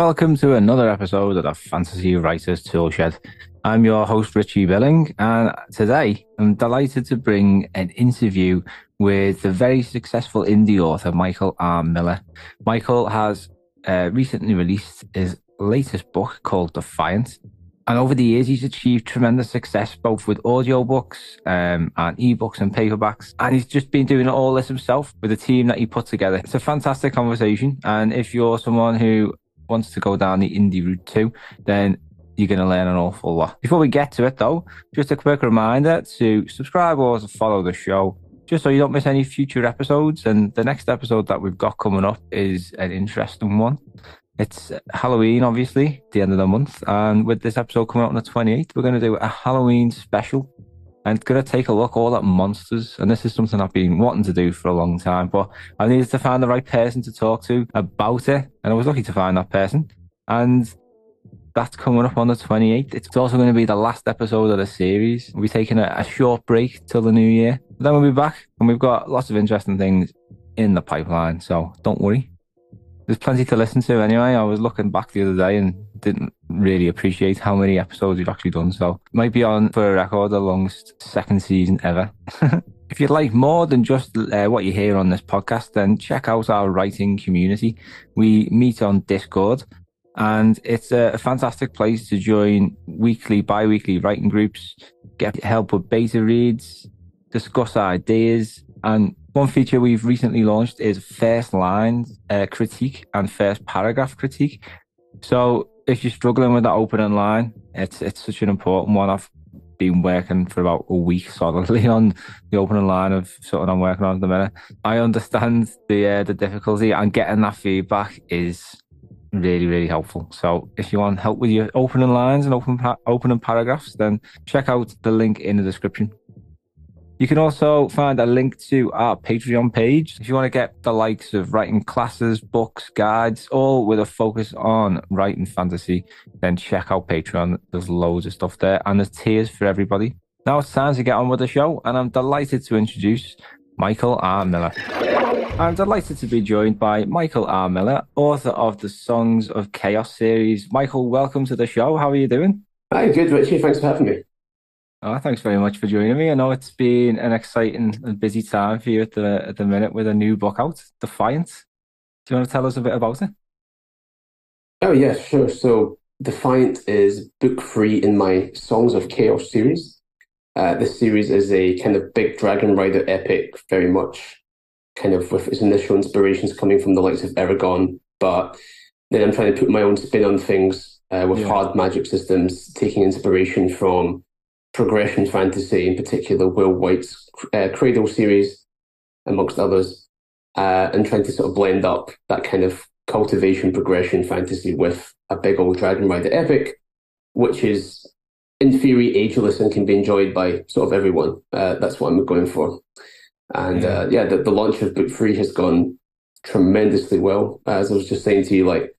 welcome to another episode of the Fantasy Writers Toolshed. I'm your host, Richie Billing, and today I'm delighted to bring an interview with the very successful indie author, Michael R. Miller. Michael has uh, recently released his latest book called Defiant. And over the years, he's achieved tremendous success both with audiobooks um, and ebooks and paperbacks. And he's just been doing all this himself with a team that he put together. It's a fantastic conversation. And if you're someone who wants to go down the indie route too, then you're going to learn an awful lot. Before we get to it, though, just a quick reminder to subscribe or to follow the show, just so you don't miss any future episodes. And the next episode that we've got coming up is an interesting one. It's Halloween, obviously, the end of the month. And with this episode coming out on the 28th, we're going to do a Halloween special and going to take a look all at monsters. And this is something I've been wanting to do for a long time, but I needed to find the right person to talk to about it. And I was lucky to find that person. And that's coming up on the 28th. It's also going to be the last episode of the series. We'll be taking a, a short break till the new year. But then we'll be back and we've got lots of interesting things in the pipeline. So don't worry. There's plenty to listen to anyway. I was looking back the other day and didn't really appreciate how many episodes we've actually done. So might be on for a record the longest second season ever. if you'd like more than just uh, what you hear on this podcast, then check out our writing community. We meet on Discord and it's a fantastic place to join weekly, bi-weekly writing groups, get help with beta reads, discuss ideas, and one feature we've recently launched is first line uh, critique and first paragraph critique. So if you're struggling with that opening line, it's it's such an important one. I've been working for about a week solidly on the opening line of something I'm working on at the minute. I understand the uh, the difficulty and getting that feedback is really, really helpful. So if you want help with your opening lines and open opening paragraphs, then check out the link in the description. You can also find a link to our Patreon page if you want to get the likes of writing classes, books, guides, all with a focus on writing fantasy. Then check out Patreon. There's loads of stuff there, and there's tiers for everybody. Now it's time to get on with the show, and I'm delighted to introduce Michael R. Miller. I'm delighted to be joined by Michael R. Miller, author of the Songs of Chaos series. Michael, welcome to the show. How are you doing? Hi, good, Richie. Thanks for having me. Oh, thanks very much for joining me. I know it's been an exciting and busy time for you at the at the minute with a new book out, Defiant. Do you want to tell us a bit about it? Oh yeah, sure. So Defiant is book three in my Songs of Chaos series. Uh, this series is a kind of big Dragon Rider epic, very much kind of with its initial inspirations coming from the likes of Eragon, but then I'm trying to put my own spin on things uh, with yeah. hard magic systems, taking inspiration from progression fantasy, in particular Will Wight's uh, Cradle series, amongst others, uh, and trying to sort of blend up that kind of cultivation progression fantasy with a big old Dragon Rider epic, which is in theory ageless and can be enjoyed by sort of everyone. Uh, that's what I'm going for. And yeah, uh, yeah the, the launch of book three has gone tremendously well. As I was just saying to you, like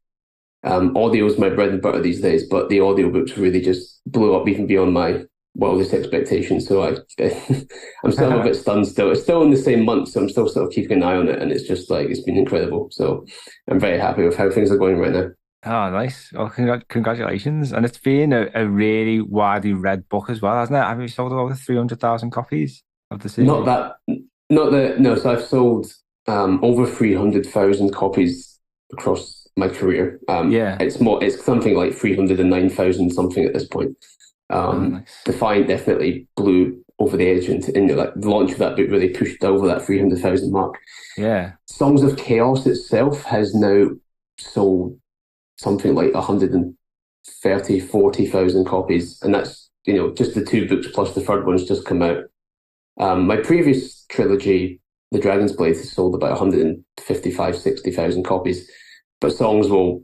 um, audio is my bread and butter these days, but the audiobooks really just blew up even beyond my wildest expectations. So I, I'm still a bit stunned. Still, it's still in the same month, so I'm still sort of keeping an eye on it, and it's just like it's been incredible. So I'm very happy with how things are going right now. Oh, nice! Well, congr- congratulations! And it's been a, a really widely read book as well, hasn't it? Have you sold over three hundred thousand copies of the series? Not that not that no. So I've sold um, over three hundred thousand copies across my career. Um, yeah, it's more. It's something like three hundred and nine thousand something at this point. Um, oh, nice. Defiant definitely blew over the edge, and, and like the launch of that book really pushed over that three hundred thousand mark. Yeah, Songs of Chaos itself has now sold something like 130, 40,000 copies, and that's you know just the two books plus the third one's just come out. Um, my previous trilogy, The Dragon's Blade, has sold about 155, 60,000 copies, but songs will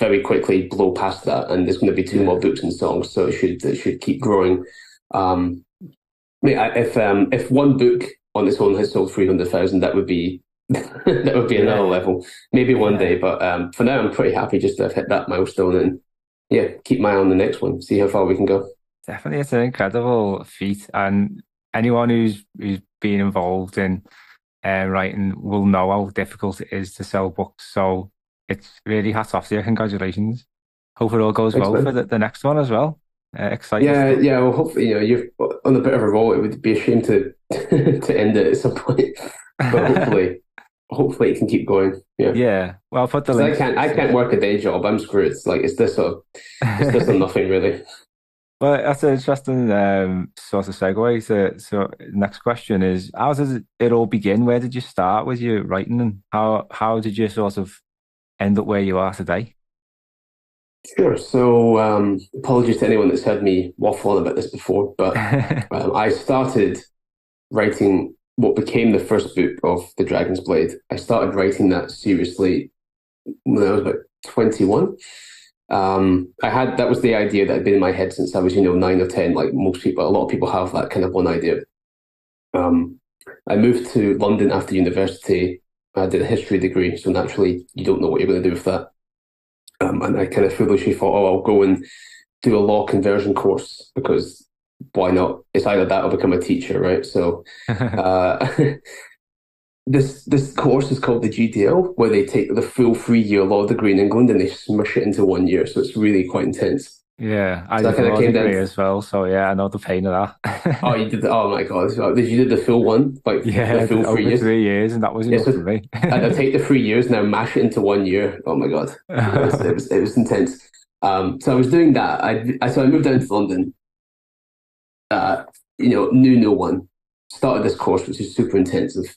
very quickly blow past that, and there's going to be two yeah. more books and songs, so it should it should keep growing. Um, if um, if one book on its own has sold 300,000, that would be that would be another level. Maybe one yeah. day, but um, for now, I'm pretty happy just to have hit that milestone and yeah, keep my eye on the next one, see how far we can go. Definitely, it's an incredible feat, and anyone who's who's been involved in uh, writing will know how difficult it is to sell books. So it's really hats off to you. Congratulations. Hope it all goes Thanks, well man. for the, the next one as well. Uh, exciting. Yeah, yeah. Well, hopefully, you know, you're on a bit of a roll. It would be a shame to to end it at some point, but hopefully, hopefully it can keep going. Yeah. yeah. Well, I'll put the 'Cause I can't. I can't work a day job. I'm screwed. It's like it's this or it's this or nothing really. Well, that's an interesting um, sort of segue. So, so next question is: How does it, it all begin? Where did you start with your writing, and how how did you sort of end up where you are today? Sure. So, um, apologies to anyone that's heard me waffle on about this before, but um, I started writing what became the first book of The Dragon's Blade. I started writing that seriously when I was about 21. Um, I had that was the idea that had been in my head since I was, you know, nine or ten. Like most people, a lot of people have that kind of one idea. Um, I moved to London after university. I did a history degree, so naturally, you don't know what you're going to do with that. Um, and I kind of foolishly thought, oh, I'll go and do a law conversion course because why not? It's either that or become a teacher, right? So uh, this this course is called the GDL, where they take the full three year law degree in England and they smush it into one year. So it's really quite intense. Yeah, I So I did kinda came down as well. So yeah, I know the pain of that. Oh, you did! Oh my god! Did you do the full one? Like yeah, the full three years? three years, and that was Yeah, enough so- for me. and I take the three years and now, mash it into one year. Oh my god! it was, it was, it was intense. Um, so I was doing that. I, I so I moved down to London. Uh, you know, knew no one. Started this course, which is super intensive.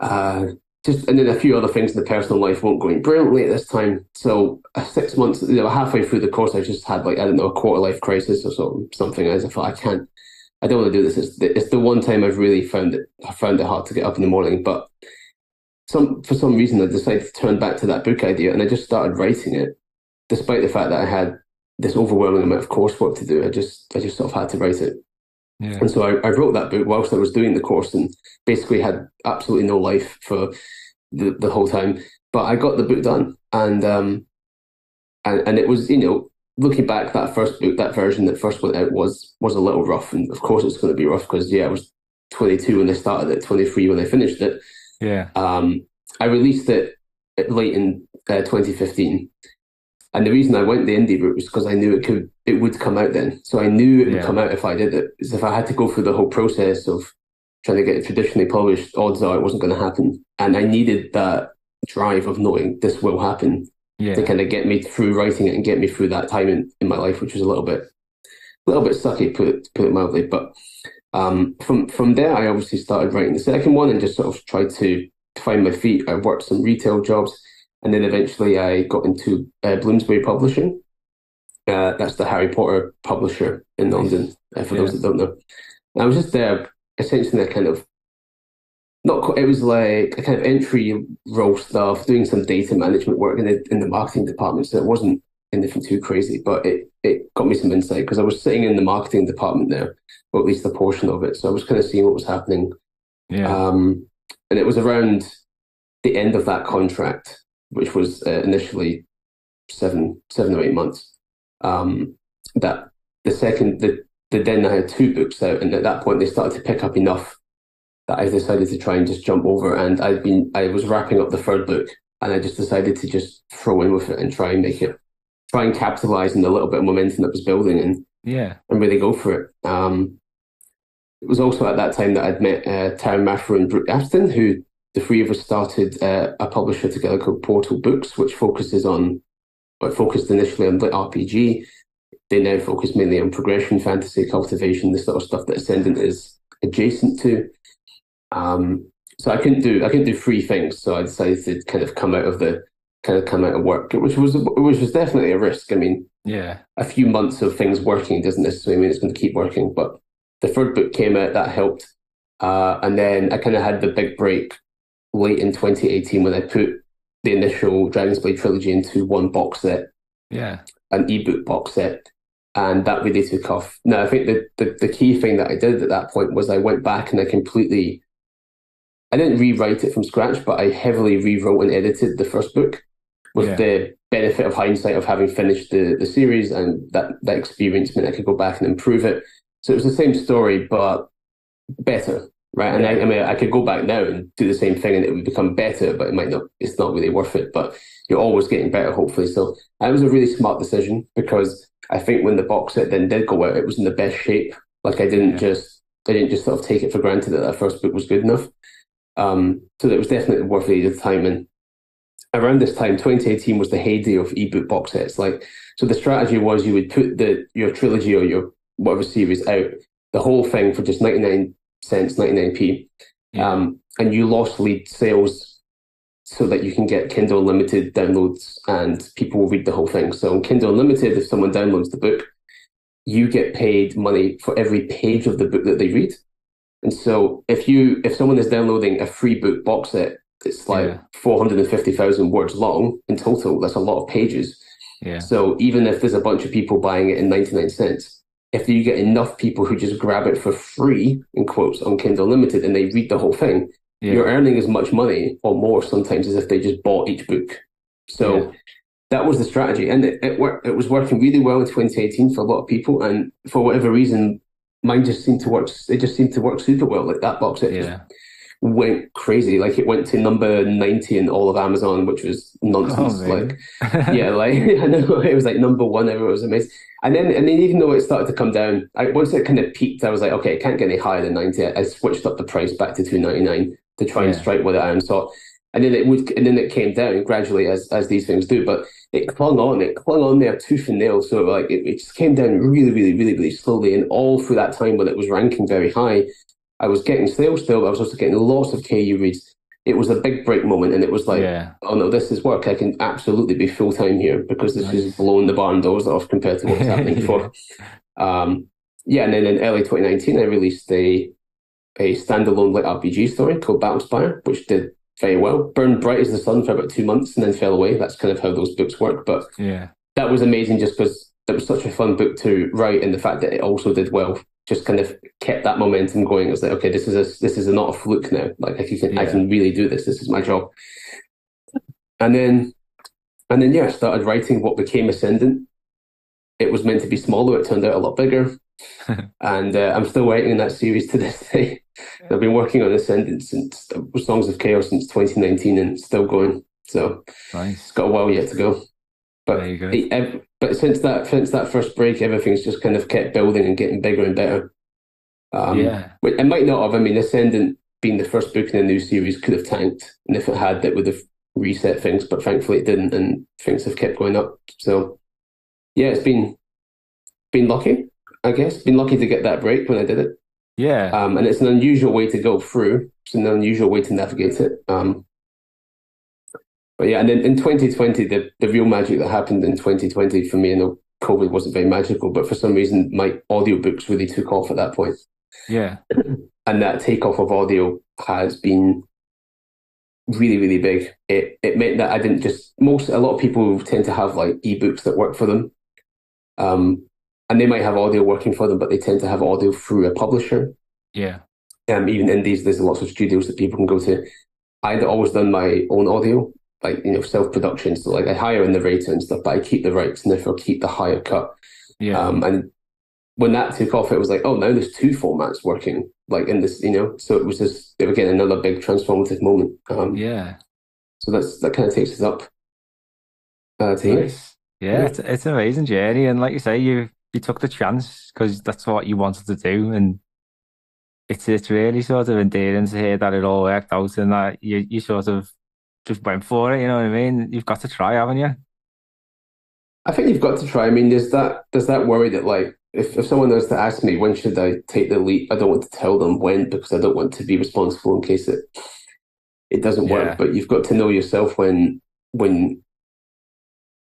Uh, just and then a few other things in the personal life weren't going brilliantly at this time. So uh, six months, you know, halfway through the course, I just had like I don't know a quarter life crisis or something. Something as I thought I can't. I don't want to do this. It's the, it's the one time I've really found it. I found it hard to get up in the morning, but some for some reason I decided to turn back to that book idea and I just started writing it, despite the fact that I had this overwhelming amount of coursework to do. I just I just sort of had to write it. Yeah. And so I, I wrote that book whilst I was doing the course and basically had absolutely no life for the, the whole time. But I got the book done and um and, and it was, you know, looking back, that first book, that version that first went out was was a little rough. And of course it's gonna be rough because yeah, I was twenty two when I started it, twenty three when I finished it. Yeah. Um, I released it late in uh, 2015, and the reason I went the indie route was because I knew it could, it would come out then. So I knew it would Yeah. come out if I did it. Is if I had to go through the whole process of trying to get it traditionally published, odds are it wasn't going to happen. And I needed that drive of knowing this will happen to kind of get me through writing it and get me through that time in, in my life, which was a little bit, a little bit sucky, put it, put it mildly. But um, from from there, I obviously started writing the second one and just sort of tried to find my feet. I worked some retail jobs, and then eventually I got into uh, Bloomsbury Publishing. Uh, that's the Harry Potter publisher in London. Uh, for Yeah. those that don't know, and I was just there essentially a kind of not quite, it was like a kind of entry role stuff, doing some data management work in the in the marketing department. So it wasn't anything too crazy, but it it got me some insight because I was sitting in the marketing department there, or at least a portion of it. So I was kind of seeing what was happening. Yeah. Um, and it was around the end of that contract, which was uh, initially seven seven or eight months. Um, that the second the, the then I had two books out, and at that point they started to pick up enough that I decided to try and just jump over. And I'd been I was wrapping up the third book, and I just decided to just throw in with it and try and make it try and capitalize on the little bit of momentum that was building and yeah. and really go for it. Um, it was also at that time that I'd met uh, Taryn Maffra and Brooke Aston, who the three of us started uh, a publisher together called Portal Books, which focuses on, well, focused initially on the RPG. They now focus mainly on progression, fantasy, cultivation, the sort of stuff that Ascendant is adjacent to. Um, so I couldn't do I couldn't do three things, so I decided to kind of come out of the kind of come out of work, which was which was definitely a risk. I mean, Yeah. a few months of things working doesn't necessarily mean it's going to keep working. But the third book came out, that helped. Uh, and then I kind of had the big break late in 2018 when I put the initial Dragon's Blade trilogy into one box set, Yeah. an ebook box set. And that really took off. Now, I think the, the, the key thing that I did at that point was I went back and I completely, I didn't rewrite it from scratch, but I heavily rewrote and edited the first book with Yeah. the benefit of hindsight of having finished the, the series and that, that experience meant I could go back and improve it. So it was the same story, but better, right? And I, I mean, I could go back now and do the same thing and it would become better, but it might not, it's not really worth it. But you're always getting better, hopefully. So it was a really smart decision because I think when the box set then did go out, it was in the best shape. Like I didn't yeah. just I didn't just sort of take it for granted that that first book was good enough. Um, so it was definitely worth it at the time. And around this time, 2018 was the heyday of ebook box sets. Like, so the strategy was you would put the your trilogy or your whatever series out, the whole thing for just 99 cents, 99p, yeah. um, and you lost lead sales so that you can get Kindle Unlimited downloads and people will read the whole thing. So on Kindle Unlimited, if someone downloads the book, you get paid money for every page of the book that they read. And so if you if someone is downloading a free book box set, it's like yeah. 450,000 words long in total. That's a lot of pages. Yeah. So even if there's a bunch of people buying it in 99 cents, if you get enough people who just grab it for free, in quotes, on Kindle Unlimited and they read the whole thing, yeah. you're earning as much money or more sometimes as if they just bought each book. So yeah. that was the strategy. And it, it it was working really well in 2018 for a lot of people. And for whatever reason, mine just seemed to work it just seemed to work super well. Like that box set yeah. Went crazy. Like it went to number 90 in all of Amazon, which was nonsense. Oh, like yeah, like I know it was like number one ever. It was amazing. And then, and then, even though it started to come down, I, once it kind of peaked, I was like, okay, it can't get any higher than ninety. I switched up the price back to two ninety nine to try yeah. and strike with it I am saw. And then it would, and then it came down gradually as as these things do. But it clung on, it clung on there tooth and nail. So like it, it just came down really, really, really, really slowly. And all through that time when it was ranking very high, I was getting sales still. But I was also getting lots of KU reads it was a big break moment and it was like yeah. oh no this is work i can absolutely be full-time here because this nice. is blowing the barn doors off compared to what was happening before um, yeah and then in early 2019 i released a a standalone lit rpg story called battlespire which did very well burned bright as the sun for about two months and then fell away that's kind of how those books work but yeah that was amazing just because it was such a fun book to write and the fact that it also did well just kind of kept that momentum going. It was like, okay, this is a this is a, not a fluke now. Like I can yeah. I can really do this. This is my job. And then and then yeah, I started writing what became Ascendant. It was meant to be smaller. It turned out a lot bigger. and uh, I'm still writing in that series to this day. I've been working on Ascendant since Songs of Chaos since 2019 and still going. So nice. it's got a while yet to go. But it, but since that since that first break, everything's just kind of kept building and getting bigger and better. Um, yeah, it might not have. I mean, Ascendant being the first book in a new series could have tanked, and if it had, that would have reset things. But thankfully, it didn't, and things have kept going up. So, yeah, it's been been lucky, I guess. Been lucky to get that break when I did it. Yeah, um, and it's an unusual way to go through. It's an unusual way to navigate it. Um, but yeah, and then in 2020, the, the real magic that happened in 2020 for me, know COVID wasn't very magical, but for some reason, my audiobooks really took off at that point. Yeah. And that takeoff of audio has been really, really big. It it meant that I didn't just most a lot of people tend to have like ebooks that work for them. Um and they might have audio working for them, but they tend to have audio through a publisher. Yeah. Um even in these there's lots of studios that people can go to. I'd always done my own audio like you know self production. So like I hire in the narrator and stuff, but I keep the rights and therefore keep the higher cut. Yeah. Um, and when that took off, it was like, oh, now there's two formats working like in this, you know. So it was just again another big transformative moment. Um, yeah. So that's that kind of takes us up uh, to nice. Yeah, yeah, it's it's an amazing journey, and like you say, you you took the chance because that's what you wanted to do, and it's it's really sort of endearing to hear that it all worked out and that you you sort of just went for it. You know what I mean? You've got to try, haven't you? I think you've got to try. I mean, there's that there's that worry that like if, if someone was to ask me when should I take the leap, I don't want to tell them when because I don't want to be responsible in case it it doesn't yeah. work. But you've got to know yourself when when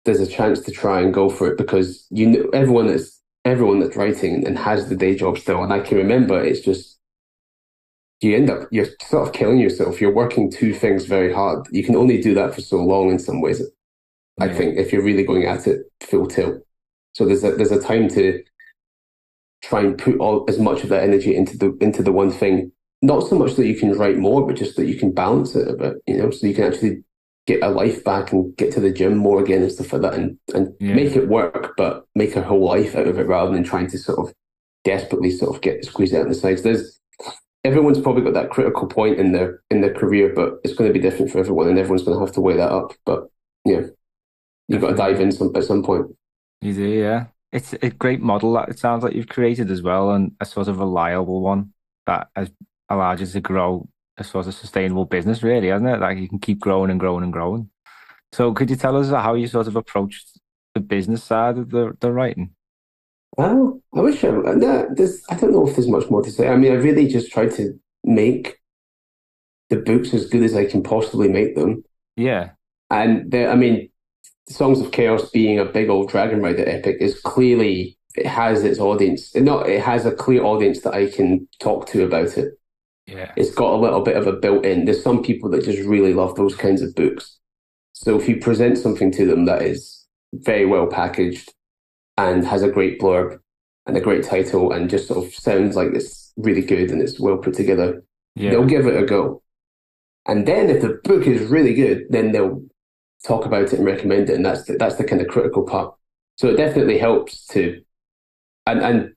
there's a chance to try and go for it because you know everyone that's everyone that's writing and has the day job still. And I can remember it's just you end up you're sort of killing yourself. You're working two things very hard. You can only do that for so long in some ways. I think if you're really going at it full tilt. So there's a there's a time to try and put all as much of that energy into the into the one thing. Not so much that you can write more, but just that you can balance it a bit, you know, so you can actually get a life back and get to the gym more again and stuff like that and, and yeah. make it work, but make a whole life out of it rather than trying to sort of desperately sort of get squeezed out the sides. There's everyone's probably got that critical point in their in their career, but it's going to be different for everyone, and everyone's going to have to weigh that up. But yeah, you've got to dive in some at some point. You do, yeah. It's a great model that it sounds like you've created as well, and a sort of reliable one that has allowed you to grow a sort of sustainable business, really, hasn't it? Like you can keep growing and growing and growing. So, could you tell us how you sort of approached the business side of the the writing? Well, I wish I, no, there's, I don't know if there's much more to say. I mean, I really just tried to make the books as good as I can possibly make them. Yeah. And I mean, Songs of Chaos being a big old Dragon Rider epic is clearly it has its audience. It not it has a clear audience that I can talk to about it. Yeah. It's got a little bit of a built in. There's some people that just really love those kinds of books. So if you present something to them that is very well packaged and has a great blurb and a great title and just sort of sounds like it's really good and it's well put together, Yeah. they'll give it a go. And then if the book is really good, then they'll talk about it and recommend it, and that's the, that's the kind of critical part. So it definitely helps to, and and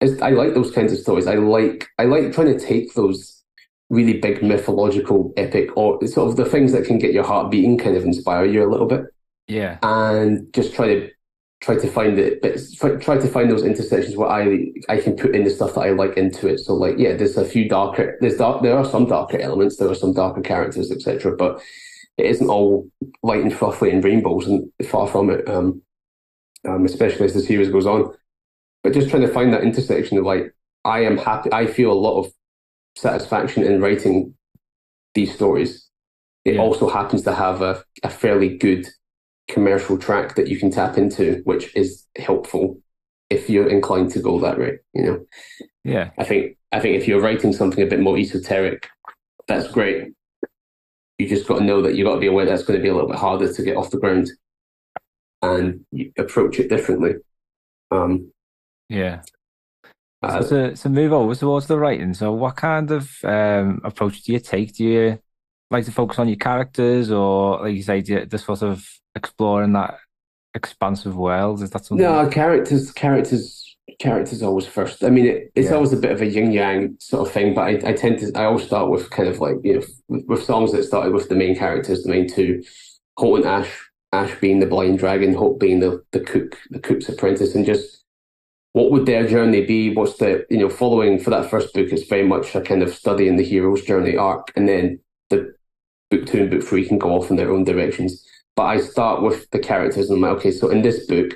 it's, I like those kinds of stories. I like I like trying to take those really big mythological epic or sort of the things that can get your heart beating, kind of inspire you a little bit, Yeah. and just try to try to find it, but try, try to find those intersections where I I can put in the stuff that I like into it. So like yeah, there's a few darker, there's dark, there are some darker elements, there are some darker characters, etc. But it isn't all light and fluffy and rainbows, and far from it. Um, um, especially as the series goes on. But just trying to find that intersection of like, I am happy. I feel a lot of satisfaction in writing these stories. It Yeah. also happens to have a, a fairly good commercial track that you can tap into, which is helpful if you're inclined to go that way. You know, Yeah. I think I think if you're writing something a bit more esoteric, that's great. You just got to know that you got to be aware that's going to be a little bit harder to get off the ground, and you approach it differently. Um, Yeah. uh, So to, to move over towards the writing, so what kind of um, approach do you take? Do you like to focus on your characters, or like you say, you, just sort of exploring that expansive world? Is that something? no, characters, characters, characters always first. I mean, it, it's Yeah. always a bit of a yin yang sort of thing, but I, I tend to I always start with kind of like you know with, with songs that started with the main characters, the main two, Holt and Ash. Ash being the blind dragon, Holt being the the cook, the cook's apprentice, and just what would their journey be? What's the you know following for that first book? It's very much a kind of study in the hero's journey arc, and then the book two and book three can go off in their own directions. But I start with the characters, and I'm like, okay, so in this book,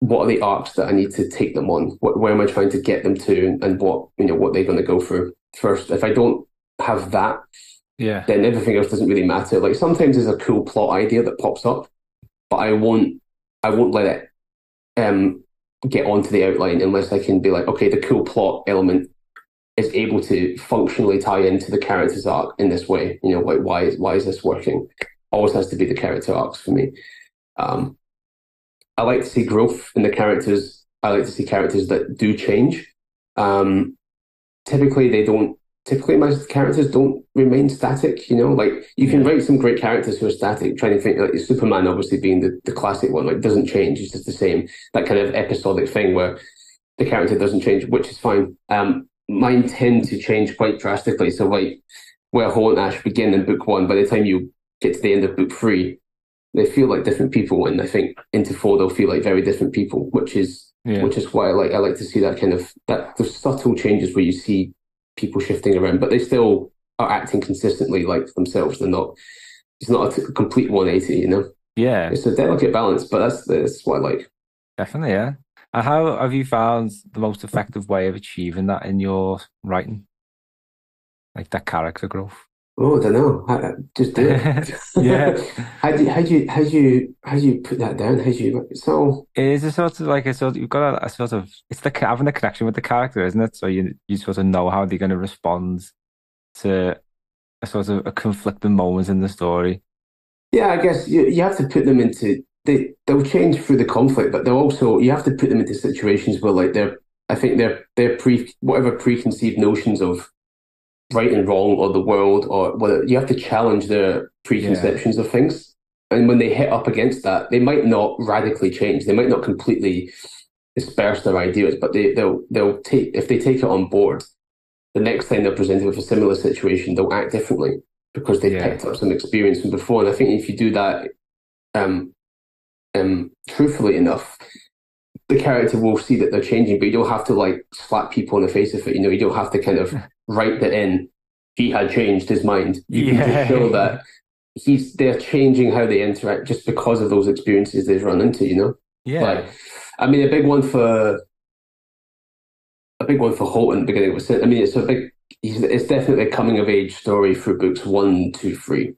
what are the arcs that I need to take them on? What, where am I trying to get them to, and, what you know what they're going to go through first? If I don't have that, Yeah. then everything else doesn't really matter. Like sometimes there's a cool plot idea that pops up, but I won't I won't let it um get onto the outline unless I can be like, okay, the cool plot element is able to functionally tie into the character's arc in this way. You know, like why is why is this working? Always has to be the character arcs for me. Um I like to see growth in the characters. I like to see characters that do change. Um typically they don't typically my characters don't remain static. You know, like you can write some great characters who are static. Trying to think like Superman, obviously being the, the classic one, like doesn't change. It's just the same. That kind of episodic thing where the character doesn't change, which is fine. Um, mine tend to change quite drastically. So like where Holt and Ash begin in book one, by the time you get to the end of book three, they feel like different people, and I think into four they'll feel like very different people, which is Yeah. which is why I like I like to see that kind of that those subtle changes where you see people shifting around, but they still are acting consistently like themselves. They're not. It's not a t- complete one eighty, you know. Yeah. It's a delicate balance, but that's that's what I like. Definitely. Yeah. And how have you found the most effective way of achieving that in your writing? Like that character growth. Oh, I don't know. I, just do it. Yeah. how do you, how do you how do you how do you put that down? How do you so? It is a sort of like a sort of, you've got a, a sort of it's the having a connection with the character, isn't it? So you you sort of know how they're going to respond to a sort of a conflicting moments in the story. Yeah, I guess you you have to put them into they they'll change through the conflict, but they'll also you have to put them into situations where like they're I think they're they're pre whatever preconceived notions of right and wrong or the world or whether you have to challenge their preconceptions of things. And when they hit up against that, they might not radically change. They might not completely disperse their ideas, but they, they'll they'll take if they take it on board, the next time they're presented with a similar situation, they'll act differently because they've Yeah. picked up some experience from before. And I think if you do that um, um, truthfully enough, the character will see that they're changing, but you don't have to like slap people in the face of it. You know, you don't have to kind of write that in. He had changed his mind. You yeah. can just show that he's they're changing how they interact just because of those experiences they've run into. You know, yeah. Like, I mean, a big one for a big one for Holt in the beginning was. I mean, it's a big. It's definitely a coming of age story through books one, two, three,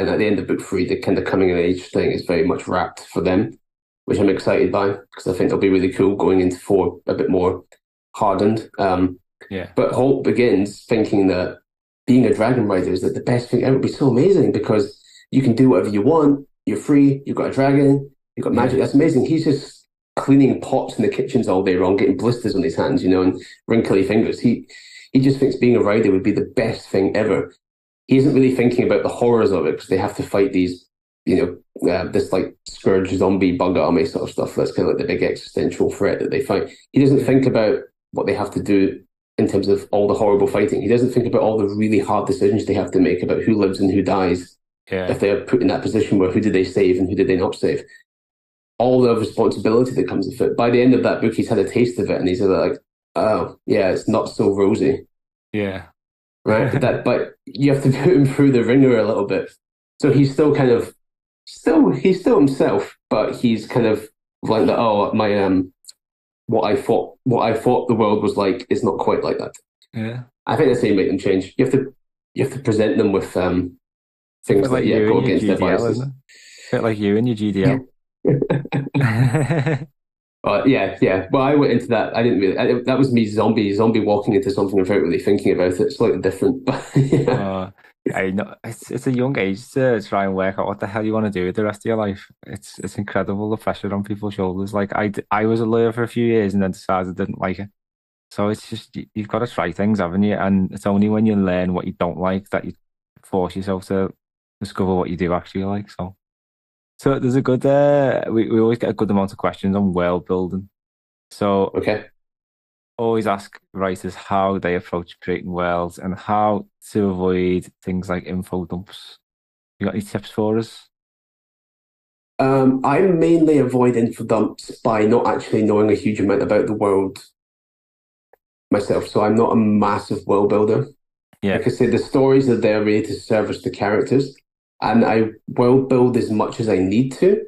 and at the end of book three, the kind of coming of age thing is very much wrapped for them which I'm excited by because I think they'll be really cool going into four a bit more hardened. Um, yeah. But Holt begins thinking that being a dragon rider is that the best thing ever. Would be so amazing because you can do whatever you want. You're free. You've got a dragon. You've got magic. That's amazing. He's just cleaning pots in the kitchens all day long, getting blisters on his hands, you know, and wrinkly fingers. He he just thinks being a rider would be the best thing ever. He isn't really thinking about the horrors of it because they have to fight these you know, uh, this like scourge zombie bug army sort of stuff. That's kind of like the big existential threat that they fight. He doesn't think about what they have to do in terms of all the horrible fighting. He doesn't think about all the really hard decisions they have to make about who lives and who dies. Yeah. If they're put in that position where who did they save and who did they not save. All the responsibility that comes with it. By the end of that book, he's had a taste of it and he's like, oh, yeah, it's not so rosy. Yeah. Right. but, that, but you have to put him through the ringer a little bit. So he's still kind of still he's still himself, but he's kind of like that. Oh, my um, what I thought what I thought the world was like is not quite like that. Yeah, I think that's how you make them change. You have to you have to present them with um things like, yeah go against GDL, their biases. Bit like you and your GDL. uh, yeah, yeah. Well, I went into that. I didn't really. I, that was me, zombie, zombie walking into something without really thinking about it. Slightly different, but yeah. Uh, I know it's it's a young age to try and work out what the hell you want to do with the rest of your life. It's it's incredible the pressure on people's shoulders. Like I I was a lawyer for a few years and then decided I didn't like it. So it's just you've got to try things, haven't you? And it's only when you learn what you don't like that you force yourself to discover what you do actually like. So so there's a good uh, we we always get a good amount of questions on world building. So okay always ask writers how they approach creating worlds and how to avoid things like info dumps. You got any tips for us? Um, I mainly avoid info dumps by not actually knowing a huge amount about the world myself. So I'm not a massive world builder. Yeah. Like I said, the stories are there really to service the characters. And I will build as much as I need to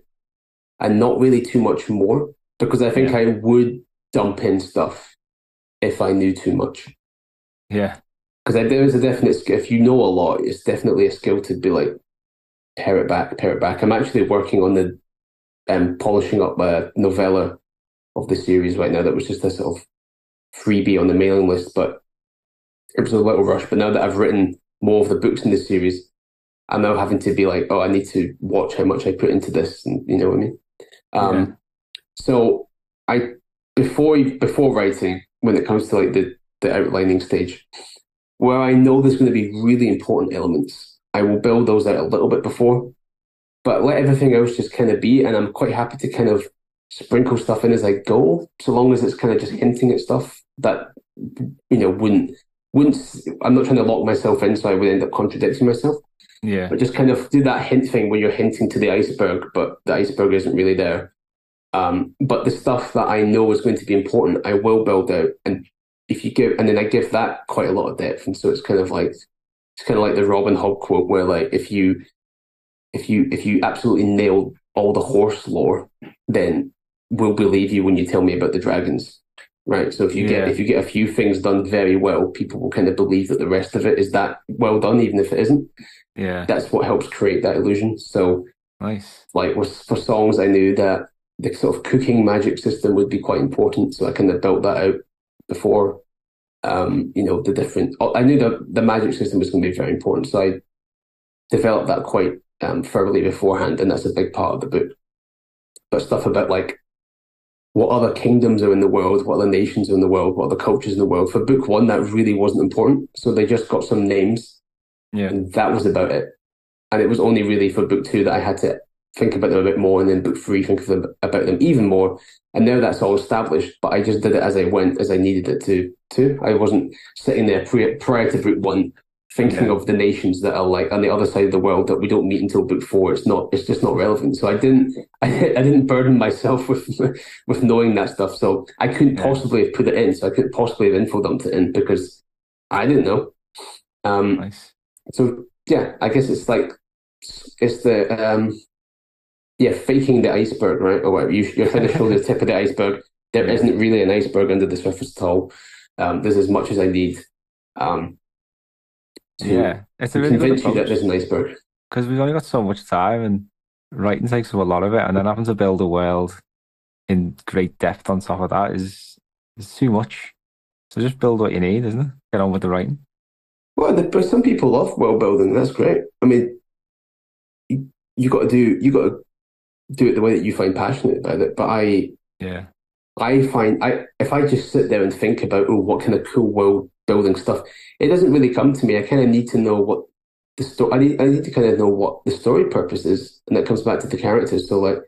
and not really too much more because I think yeah. I would dump in stuff if I knew too much. Yeah. Because there is a definite skill. If you know a lot, it's definitely a skill to be like, pare it back, pare it back. I'm actually working on the um, polishing up a novella of the series right now that was just a sort of freebie on the mailing list, but it was a little rush. But now that I've written more of the books in the series, I'm now having to be like, oh, I need to watch how much I put into this, and you know what I mean. Um, yeah. So I before before writing, when it comes to like the, the outlining stage, where I know there's going to be really important elements, I will build those out a little bit before, but let everything else just kind of be. And I'm quite happy to kind of sprinkle stuff in as I go, so long as it's kind of just hinting at stuff that you know wouldn't wouldn't. I'm not trying to lock myself in, so I would end up contradicting myself. Yeah, but just kind of do that hint thing where you're hinting to the iceberg, but the iceberg isn't really there. Um, but the stuff that I know is going to be important, I will build out. And if you give, and then I give that quite a lot of depth. And so it's kind of like, it's kind of like the Robin Hobb quote where like, if you, if you, if you absolutely nail all the horse lore, then we'll believe you when you tell me about the dragons. Right. So if you yeah. get, if you get a few things done very well, people will kind of believe that the rest of it is that well done, even if it isn't. Yeah. That's what helps create that illusion. So nice. Like with, for songs, I knew that the sort of cooking magic system would be quite important. So I kind of built that out before, um, you know, the different, oh, I knew that the magic system was going to be very important. So I developed that quite um, thoroughly beforehand. And that's a big part of the book. But stuff about like what other kingdoms are in the world, what other nations are in the world, what other cultures in the world. For book one, that really wasn't important. So they just got some names. Yeah. And that was about it. And it was only really for book two that I had to think about them a bit more, and then book three, think of them about them even more. And now that's all established, but I just did it as I went, as I needed it to. To I wasn't sitting there pre- prior to book one thinking Yeah. of the nations that are like on the other side of the world that we don't meet until book four. It's not. It's just not relevant. So I didn't. I, I didn't burden myself with with knowing that stuff. So I couldn't Yeah. possibly have put it in. So I couldn't possibly have info dumped it in because I didn't know. Um, Nice. so yeah, I guess it's like it's the um yeah, faking the iceberg, right? Or whatever. You, you're trying to show the tip of the iceberg. There not really an iceberg under the surface at all. Um, there's as much as I need um, to Yeah, it's a really convince you that there's an iceberg. because we've only got so much time, and writing takes up a lot of it, and then having to build a world in great depth on top of that is is too much. So just build what you need, isn't it? Get on with the writing. Well, the, but some people love world building. That's great. I mean, you, you got to do you got to do it the way that you find passionate about it. But I Yeah, I find I if I just sit there and think about oh what kind of cool world building stuff, it doesn't really come to me. I kind of need to know what the story. I need I need to kind of know what the story purpose is, and that comes back to the characters. So like,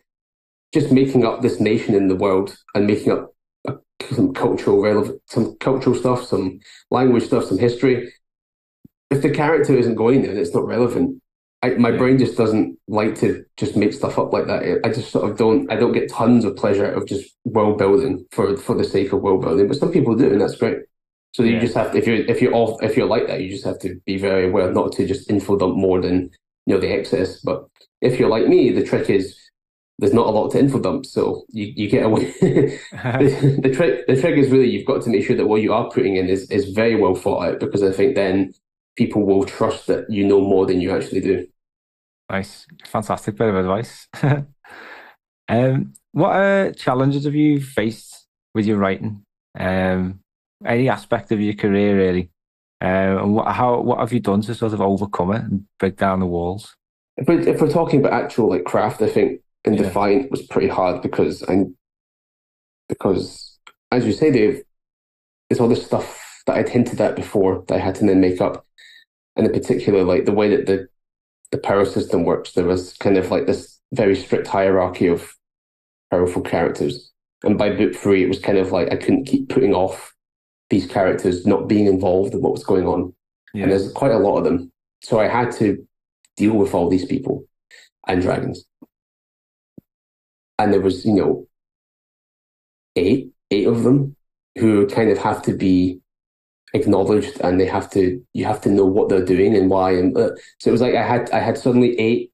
just making up this nation in the world and making up uh, some cultural relevant, some cultural stuff, some language stuff, some history. If the character isn't going there, and it's not relevant. I, my Yeah. brain just doesn't like to just make stuff up like that. I just sort of don't. I don't get tons of pleasure out of just world building for for the sake of world building. But some people do, and that's great. So you just have to, if you're if you're off if you're like that, you just have to be very aware not to just info dump more than you know the excess. But if you're like me, the trick is there's not a lot to info dump, so you, you get away. the, the trick the trick is really you've got to make sure that what you are putting in is is very well thought out because I think then people will trust that you know more than you actually do. nice, fantastic bit of advice. um, what uh, challenges have you faced with your writing? Um, any aspect of your career, really? Um, and what how what have you done to sort of overcome it and break down the walls? If we're, if we're talking about actual like craft, I think in Yeah. Defiant was pretty hard because I because as you say, Dave, there's all this stuff that I'd hinted at before that I had to then make up, and in particular, like the way that the the power system works, there was kind of like this very strict hierarchy of powerful characters, and by book three, it was kind of like I couldn't keep putting off these characters not being involved in what was going on Yeah, and there's quite a lot of them. So I had to deal with all these people and dragons. And there was, you know, eight, eight of them who kind of have to be acknowledged and they have to, you have to know what they're doing and why. And uh, so it was like I had, I had suddenly eight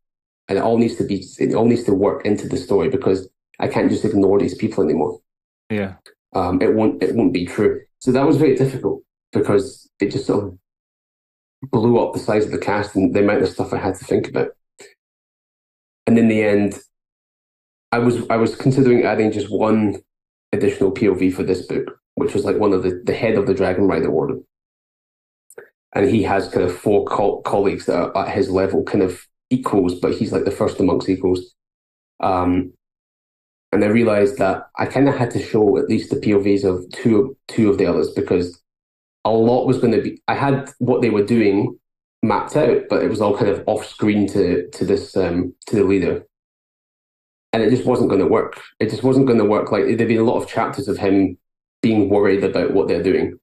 and it all needs to be, it all needs to work into the story because I can't just ignore these people anymore yeah, um, it won't it won't be true. So that was very difficult because it just sort of blew up the size of the cast and the amount of stuff I had to think about. And in the end, I was I was considering adding just one additional POV for this book, which was like one of the, the head of the Dragon Rider Order. And he has kind of four co- colleagues that are at his level, kind of equals, but he's like the first amongst equals. Um, and I realized that I kind of had to show at least the POVs of two two of the others because a lot was going to be. I had what they were doing mapped out, but it was all kind of off screen to to this um, to the leader, and it just wasn't going to work. It just wasn't going to work. Like there'd been a lot of chapters of him being worried about what they're doing,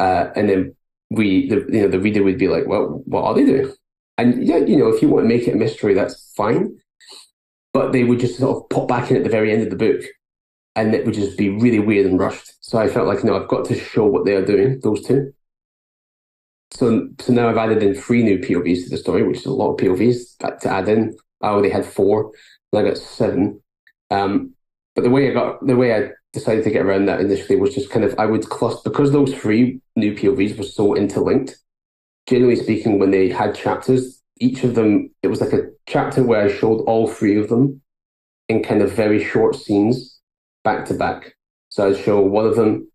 uh, and then we, the you know, the reader would be like, "Well, what are they doing?" And yeah, you know, if you want to make it a mystery, that's fine but they would just sort of pop back in at the very end of the book and it would just be really weird and rushed. So I felt like, no, I've got to show what they are doing, those two. So, so now I've added in three new POVs to the story, which is a lot of POVs to add in. I already had four, and I got seven. Um, but the way I got, the way I decided to get around that initially was just kind of, I would cluster, because those three new POVs were so interlinked, generally speaking, when they had chapters, each of them, it was like a chapter where I showed all three of them in kind of very short scenes back to back. So I'd show one of them,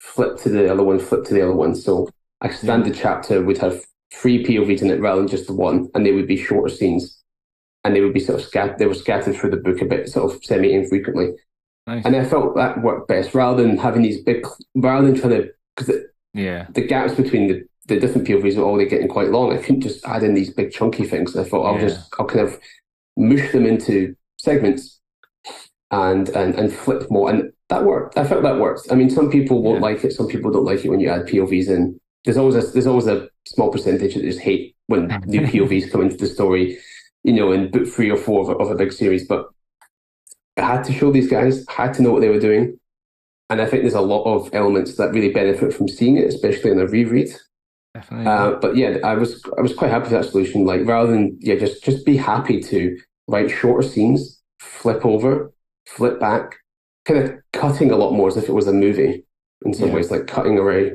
flip to the other one, flip to the other one. So a standard chapter would have three POVs in it rather than just the one, and they would be shorter scenes. And they would be sort of scattered, they were scattered through the book a bit, sort of semi infrequently. nice. And I felt that worked best rather than having these big, rather than trying to, because yeah, the gaps between the, the different POVs were already getting quite long. I couldn't just add in these big chunky things. I thought I'll Yeah. just I'll kind of mush them into segments and and and flip more. And that worked. I felt that worked. I mean, some people won't Yeah. like it. Some people don't like it when you add POVs in. There's always a there's always a small percentage that just hate when new POVs come into the story, you know, in book three or four of a, of a big series. But I had to show these guys, I had to know what they were doing. And I think there's a lot of elements that really benefit from seeing it, especially in a reread. Definitely. Uh, but yeah, I was I was quite happy with that solution. Like rather than yeah, just just be happy to write shorter scenes, flip over, flip back, kind of cutting a lot more as if it was a movie in some Yeah. ways, like cutting away,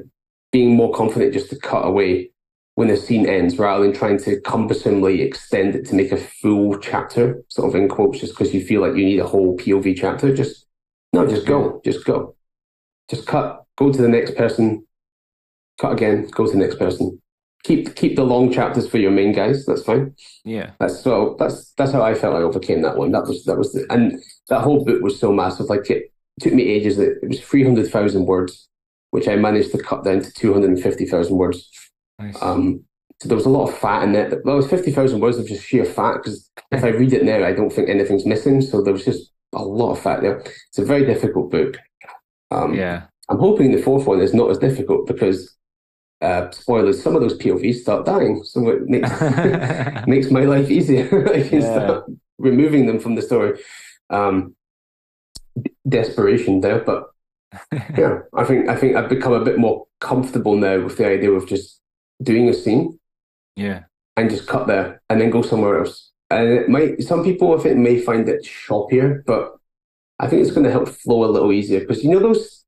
being more confident just to cut away when the scene ends rather than trying to cumbersomely extend it to make a full chapter, sort of in quotes, just because you feel like you need a whole POV chapter. Just no, just go, just go, just cut, go to the next person, cut again, go to the next person. Keep keep the long chapters for your main guys. That's fine. yeah. That's so that's that's how I felt I overcame that one. That was that was the, and that whole book was so massive. Like it took me ages. It, it was three hundred thousand words, which I managed to cut down to two hundred and fifty thousand words. Nice. Um, so there was a lot of fat in it. There was fifty thousand words of just sheer fat. Because if I read it now, I don't think anything's missing. So there was just a lot of fat there. It's a very difficult book. Um, yeah. I'm hoping the fourth one is not as difficult because. Uh, spoilers. Some of those POVs start dying, so it makes makes my life easier. I can Yeah. start removing them from the story. Um, d- desperation there, but yeah, I think I think I've become a bit more comfortable now with the idea of just doing a scene yeah. and just cut there and then go somewhere else. And it might some people I think may find it choppier, but I think it's going to help flow a little easier because you know those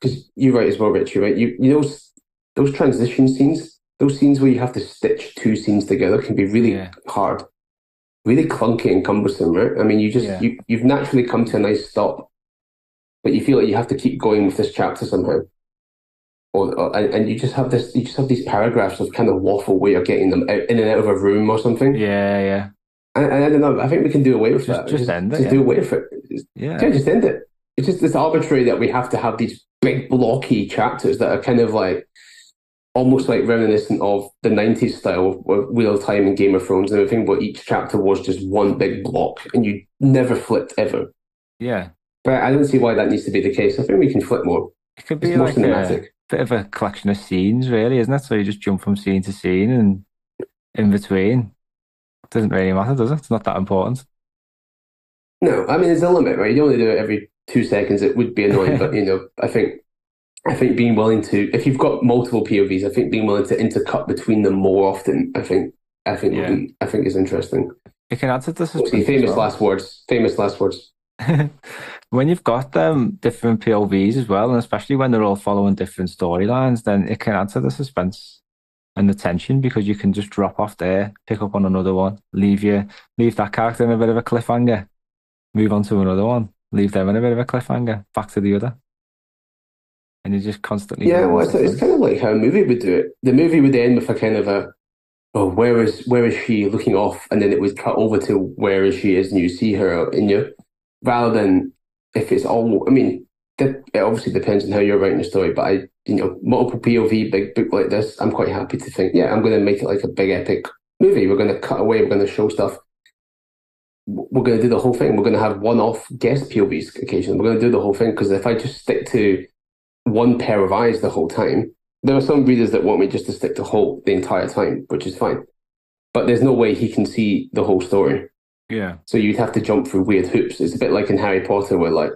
because you're right as well, Richie. Right, you you know those, transition scenes, those scenes where you have to stitch two scenes together can be really Yeah. hard, really clunky and cumbersome. Right? I mean, you just Yeah. you you've naturally come to a nice stop, but you feel like you have to keep going with this chapter somehow. Or, or and, you just have this, you just have these paragraphs of kind of waffle where you're getting them out, in and out of a room or something. Yeah. Yeah. And, and I don't know. I think we can do away with Just- that. just end it, Just yeah. do away with it. Just, Yeah. yeah, just end it. It's just it's arbitrary that we have to have these big blocky chapters that are kind of like almost like reminiscent of the '90s style of, Wheel of Time and Game of Thrones and everything, where each chapter was just one big block and you never flipped ever. Yeah. But I don't see why that needs to be the case. I think we can flip more. It could It's be more like a cinematic. bit of a collection of scenes, really, isn't it? So you just jump from scene to scene and in between. doesn't really matter, does it? It's not that important. No, I mean there's a limit, right? You only do it every two seconds. It would be annoying, but you know, I think I think being willing to, if you've got multiple POVs, I think being willing to intercut between them more often, I think, I think, Yeah. would be, I think is interesting. It can add to the suspense. Famous well. last words. Famous last words. when you've got um, different POVs as well, and especially when they're all following different storylines, then it can add to the suspense and the tension because you can just drop off there, pick up on another one, leave you leave that character in a bit of a cliffhanger, move on to another one, leave them in a bit of a cliffhanger, back to the other. And you're just constantly Yeah, well, it's, it's kind of like how a movie would do it. The movie would end with a kind of a, oh, where is where is she looking off, and then it would cut over to where is she is, and you see her in you, rather than if it's all. I mean, that it obviously depends on how you're writing the story, but I, you know, multiple POV big book like this, I'm quite happy to think, yeah, I'm going to make it like a big epic movie. We're going to cut away. We're going to show stuff. We're going to do the whole thing. We're going to have one-off guest POVs occasionally. We're going to do the whole thing because if I just stick to one pair of eyes the whole time. There are some readers that want me just to stick to Holt the entire time, which is fine. But there's no way he can see the whole story. Yeah, So you'd have to jump through weird hoops. It's a bit like in Harry Potter where like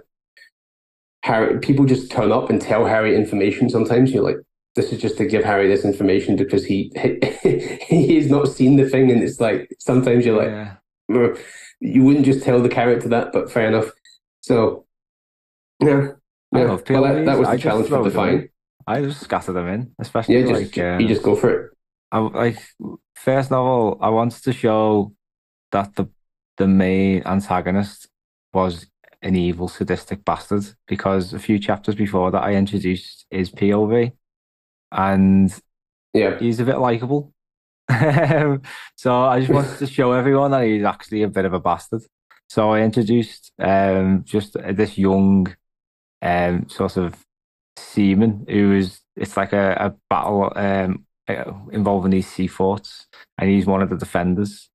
Harry people just turn up and tell Harry information sometimes. You're like, this is just to give Harry this information because he he has not seen the thing and it's like sometimes you're like yeah, "Uh, you wouldn't just tell the character that, but fair enough. So yeah. I Yeah, love well, that, that was I the just challenge for them in. Define. I just scatter them in, especially Yeah, just like you just go for it. I like first novel. I wanted to show that the the main antagonist was an evil, sadistic bastard because a few chapters before that, I introduced his POV, and Yeah, he's a bit likable. so I just wanted to show everyone that he's actually a bit of a bastard. So I introduced um, just this young um, sort of seaman who is it's like a, a battle um, uh, involving these sea forts, and he's one of the defenders.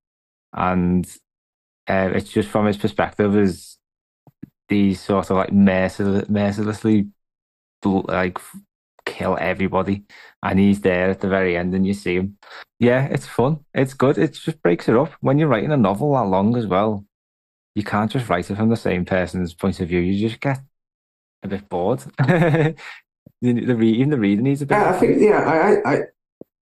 And uh, it's just from his perspective as these sort of like mercil- mercilessly like kill everybody, and he's there at the very end, and you see him. Yeah, it's fun. It's good. It just breaks it up. When you're writing a novel that long as well, you can't just write it from the same person's point of view. You just get a bit bored. the, the even the reader needs a bit. Yeah, I think yeah, I, I,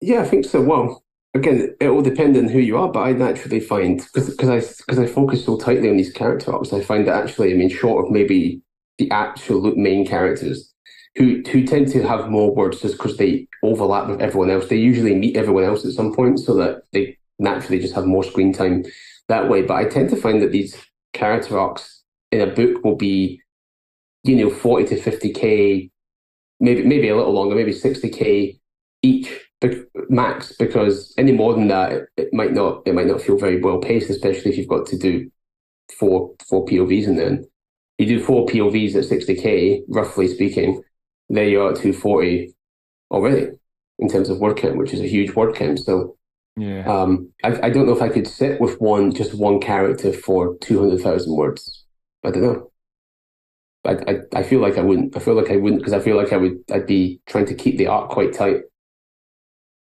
yeah, I think so. Well, again, it all depends on who you are, but I naturally find because because I because I focus so tightly on these character arcs, I find that actually, I mean, short of maybe the absolute main characters, who who tend to have more words just because they overlap with everyone else. They usually meet everyone else at some point, so that they naturally just have more screen time that way. But I tend to find that these character arcs in a book will be, you know, forty to fifty k, maybe maybe a little longer, maybe sixty k each max. Because any more than that, it, it might not it might not feel very well paced, especially if you've got to do four four POVs and then you do four POVs at 60k, roughly speaking, there you're at 240 already in terms of word count, which is a huge word count. So yeah, um, I, I don't know if I could sit with one just one character for 200,000 words. I don't know. I, I, I feel like I wouldn't. I feel like I wouldn't because I feel like I would. I'd be trying to keep the arc quite tight.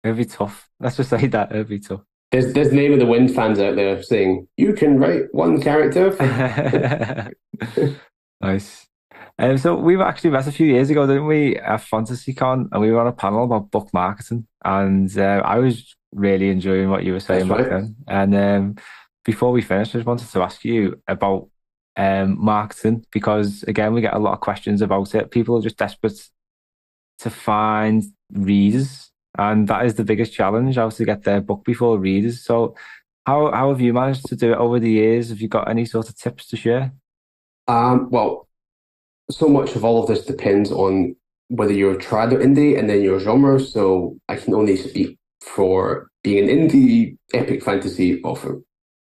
It'd be tough. Let's just say that it'd be tough. There's there's name of the wind fans out there saying you can write one character. nice. Um, so we were actually met a few years ago, didn't we, at FantasyCon, and we were on a panel about book marketing, and uh, I was really enjoying what you were saying That's back right. then. And um, before we finished, I just wanted to ask you about um, marketing because again, we get a lot of questions about it. People are just desperate to find readers, and that is the biggest challenge: how to get their book before readers. So, how how have you managed to do it over the years? Have you got any sort of tips to share? Um, well, so much of all of this depends on whether you're a trad or indie and then your genre. So I can only speak for being an indie epic fantasy author,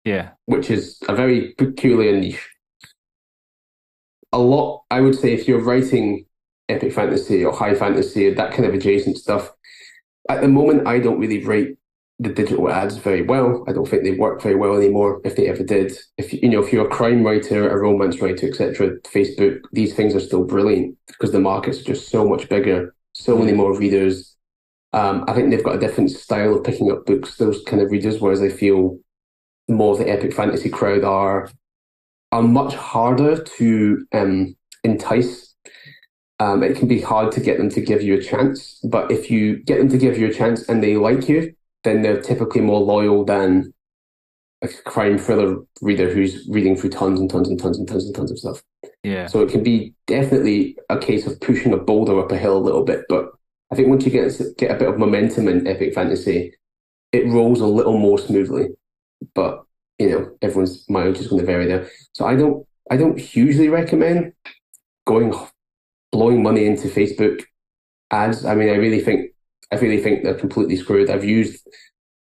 Yeah, which is a very peculiar niche. A lot, I would say, if you're writing epic fantasy or high fantasy, or that kind of adjacent stuff, at the moment, I don't really write the digital ads very well. I don't think they work very well anymore. If they ever did, if you know, if you're a crime writer, a romance writer, etc., Facebook, these things are still brilliant because the markets are just so much bigger, so many more readers. Um, I think they've got a different style of picking up books. Those kind of readers, whereas I feel more of the epic fantasy crowd are are much harder to um, entice. Um, it can be hard to get them to give you a chance, but if you get them to give you a chance and they like you, then they're typically more loyal than a crime thriller reader who's reading through tons and tons and tons and tons and tons of stuff. yeah, So it can be definitely a case of pushing a boulder up a hill a little bit. But I think once you get get a bit of momentum in epic fantasy, it rolls a little more smoothly. But you know, everyone's mileage is going to vary there. So I don't I don't hugely recommend going blowing money into Facebook ads. I mean, I really think I really think they're completely screwed. I've used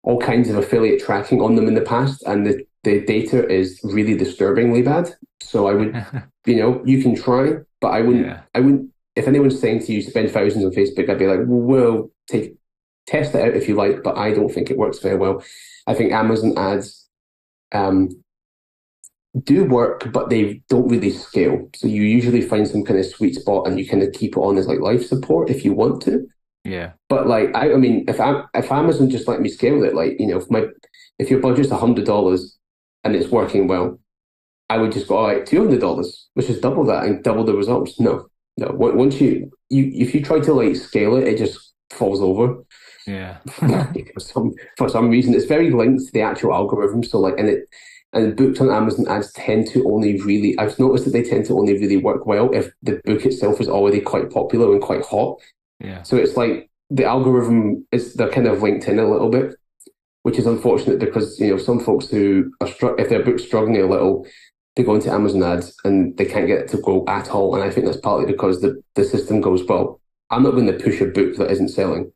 all kinds of affiliate tracking on them in the past, and the, the data is really disturbingly bad. So I would, you know, you can try, but I wouldn't. yeah, I wouldn't. If anyone's saying to you spend thousands on Facebook, I'd be like, well, take test it out if you like, but I don't think it works very well. I think Amazon ads um, do work, but they don't really scale. So you usually find some kind of sweet spot, and you kind of keep it on as like life support if you want to. yeah, But like, I, I mean, if I, if Amazon just let me scale it, like you know, if my if your budget's a hundred dollars and it's working well, I would just go all right, two hundred dollars, which is double that and double the results. No, no. Once you you if you try to like scale it, it just falls over yeah, for some for some reason. It's very linked to the actual algorithm. So like, and it and books on Amazon ads tend to only really. I've noticed that they tend to only really work well if the book itself is already quite popular and quite hot. yeah, So it's like the algorithm is they're kind of linked in a little bit, which is unfortunate because you know some folks who are str- if their book's struggling a little, they go into Amazon ads and they can't get it to go at all. And I think that's partly because the the system goes well. I'm not going to push a book that isn't selling,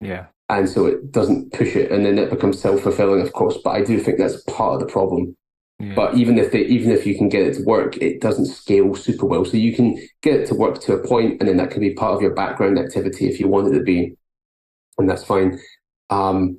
yeah, and so it doesn't push it, and then it becomes self fulfilling, of course. But I do think that's part of the problem. yeah. But even if they, even if you can get it to work, it doesn't scale super well. So you can get it to work to a point, and then that can be part of your background activity if you want it to be, and that's fine. Um,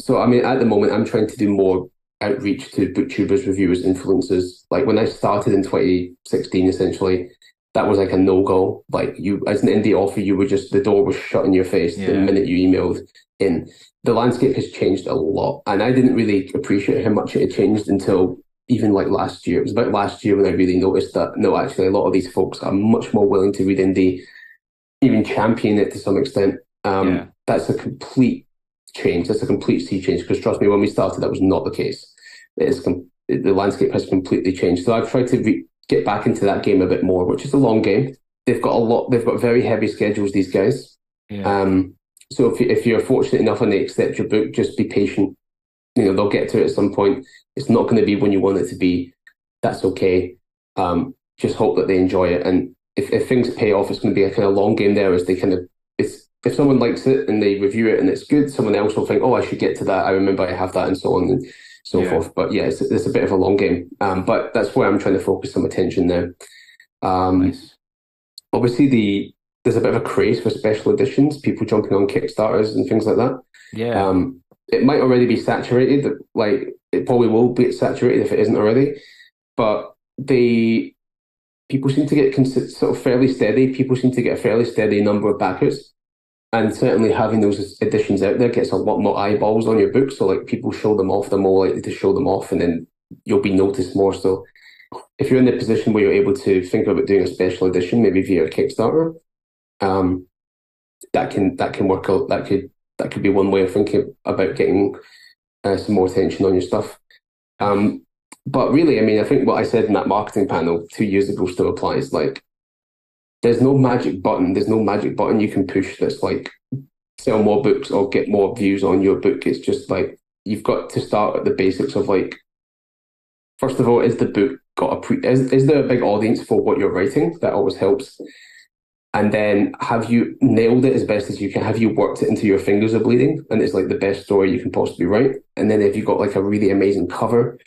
so I mean, at the moment, I'm trying to do more outreach to booktubers, reviewers, influencers. Like when I started in 2016, essentially, that was like a no go. Like you, as an indie author, you were just the door was shut in your face Yeah. the minute you emailed in. The landscape has changed a lot, and I didn't really appreciate how much it had changed until even like last year. It was about last year when I really noticed that no, actually, a lot of these folks are much more willing to read indie, even champion it to some extent. Um, Yeah. That's a complete change. That's a complete sea change. Because trust me, when we started, that was not the case. It is com- the landscape has completely changed. So I've tried to re- get back into that game a bit more, which is a long game. They've got a lot. They've got very heavy schedules. These guys. Yeah. Um, so if if you're fortunate enough and they accept your book, just be patient. You know they'll get to it at some point. It's not going to be when you want it to be. That's okay. Um, just hope that they enjoy it, and if, if things pay off, it's going to be a kind of long game there. As they kind of, it's if someone likes it and they review it and it's good, someone else will think, oh, I should get to that. I remember I have that, and so on and so Yeah. forth. But yeah, it's, it's a bit of a long game. Um, but that's where I'm trying to focus some attention now. Um, nice. obviously the there's a bit of a craze for special editions, people jumping on Kickstarters and things like that. Yeah. Um, it might already be saturated, like it probably will be saturated if it isn't already. But the people seem to get sort of fairly steady. People seem to get a fairly steady number of backers, and certainly having those editions out there gets a lot more eyeballs on your book. So like people show them off, they're more likely to show them off, and then you'll be noticed more. So if you're in the position where you're able to think about doing a special edition, maybe via Kickstarter, um, that can that can work out. That could that could be one way of thinking about getting uh, some more attention on your stuff. Um, but really, I mean, I think what I said in that marketing panel two years ago still applies. Like, there's no magic button. There's no magic button you can push that's like sell more books or get more views on your book. It's just like you've got to start at the basics of like, first of all, is the book got a pre? Is, is there a big audience for what you're writing? That always helps. And then have you nailed it as best as you can? Have you worked it into your fingers are bleeding? And it's like the best story you can possibly write. And then if you got like a really amazing cover,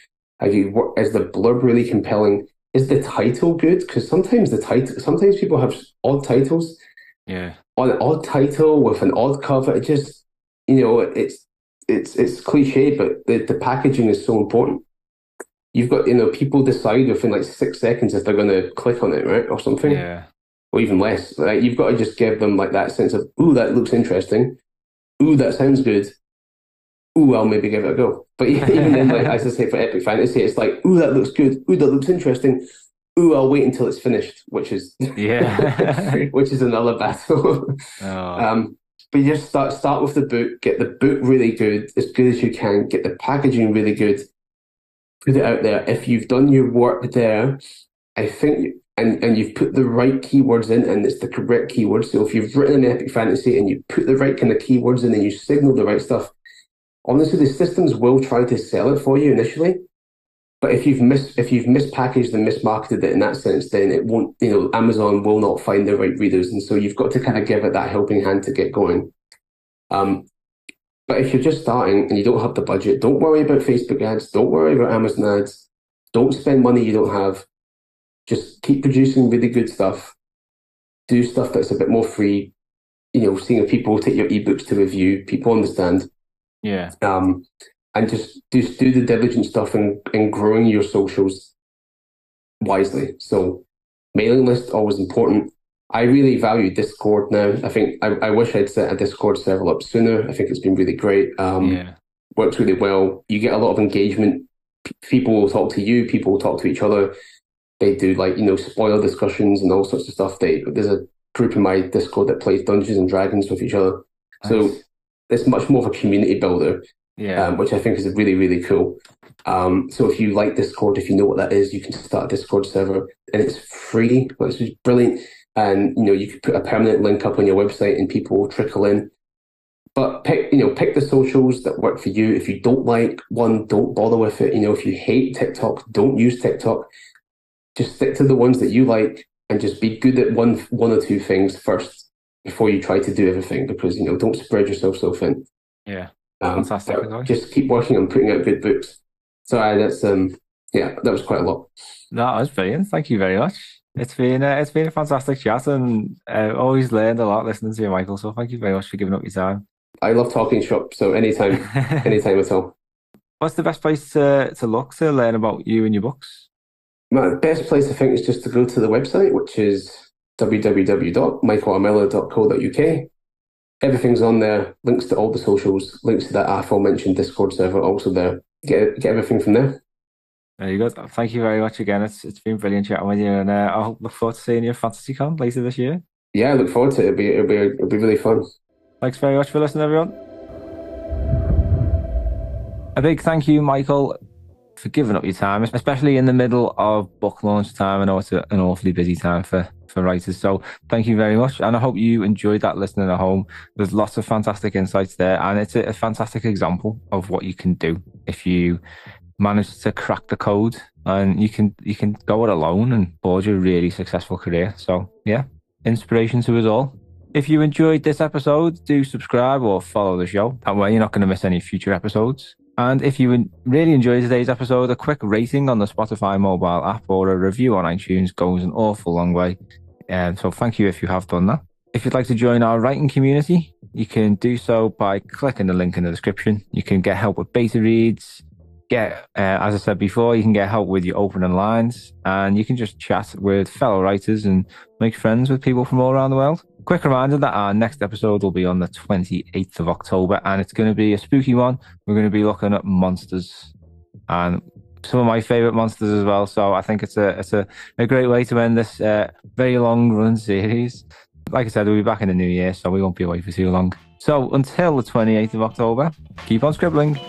have you is the blurb really compelling? Is the title good? Because sometimes the title, sometimes people have odd titles. yeah. On an odd title with an odd cover, it just you know it's it's it's cliche, but the, the packaging is so important. You've got you know people decide within like six seconds if they're going to click on it, right, or something Yeah. or even less. Like you've got to just give them like that sense of, ooh, that looks interesting. Ooh, that sounds good. Ooh, I'll maybe give it a go. But even then, like as I say for epic fantasy, it's like, ooh, that looks good. Ooh, that looks interesting. Ooh, I'll wait until it's finished, which is Yeah. which is another battle. oh, um, but you just start start with the book, get the book really good, as good as you can, get the packaging really good, put it out there. If you've done your work there, I think and, and you've put the right keywords in and it's the correct keywords. So if you've written an epic fantasy and you put the right kind of keywords in and you signal the right stuff, honestly the systems will try to sell it for you initially. But if you've mis if you've mispackaged and mismarketed it in that sense, then it won't, you know, Amazon will not find the right readers. And so you've got to kind of give it that helping hand to get going. Um, but if you're just starting and you don't have the budget, don't worry about Facebook ads, don't worry about Amazon ads, don't spend money you don't have. Just keep producing really good stuff. Do stuff that's a bit more free. You know, seeing if people take your ebooks to review, people understand yeah. um, and just just do the diligent stuff in, in growing your socials wisely. So mailing list always important. I really value Discord now. I think I, I wish I'd set a Discord server up sooner. I think it's been really great. Um, yeah. works really well. You get a lot of engagement. P- people will talk to you. People will talk to each other. They do like you know spoiler discussions and all sorts of stuff. They there's a group in my Discord that plays Dungeons and Dragons with each other. So Nice. It's much more of a community builder yeah. um, which I think is really, really cool. Um, so if you like Discord, if you know what that is, you can start a Discord server and it's free, which is brilliant. And you know, you could put a permanent link up on your website and people will trickle in. But pick, you know, pick the socials that work for you. If you don't like one, don't bother with it. You know, if you hate TikTok, don't use TikTok. Just stick to the ones that you like and just be good at one one or two things first before you try to do everything because you know, don't spread yourself so thin. yeah. Um, Fantastic. Just keep working on putting out good books. So uh, that's um yeah, that was quite a lot. That was brilliant. Thank you very much. It's been uh, it's been a fantastic chat, and uh, always learned a lot listening to you, Michael. So thank you very much for giving up your time. I love talking shop, so anytime, anytime at all. What's the best place to to look to learn about you and your books? My best place I think is just to go to the website, which is www.michaelrmiller.co.uk. Everything's on there. Links to all the socials. Links to that aforementioned Discord server also there. Get get everything from there. There you go. Thank you very much again. It's it's been brilliant chatting with you, and uh, I'll look forward to seeing you at FantasyCon later this year. Yeah, I look forward to it. It'll be it'll be it'll be really fun. Thanks very much for listening, everyone. A big thank you, Michael, for giving up your time, especially in the middle of book launch time. I know it's a, an awfully busy time for for writers. So thank you very much. And I hope you enjoyed that listening at home. There's lots of fantastic insights there. And it's a, a fantastic example of what you can do if you manage to crack the code and you can you can go it alone and forge a really successful career. So yeah, inspiration to us all. If you enjoyed this episode, do subscribe or follow the show. That way you're not going to miss any future episodes. And if you really enjoyed today's episode, a quick rating on the Spotify mobile app or a review on iTunes goes an awful long way. And so thank you if you have done that. If you'd like to join our writing community, you can do so by clicking the link in the description. You can get help with beta reads, get, uh, as I said before, you can get help with your opening lines, and you can just chat with fellow writers and make friends with people from all around the world. Quick reminder that our next episode will be on the 28th of October, and it's going to be a spooky one. We're going to be looking at monsters and some of my favorite monsters as well. So I think it's a it's a, a great way to end this uh, very long run series. Like I said, we'll be back in the new year, so we won't be away for too long. So until the 28th of October, keep on scribbling.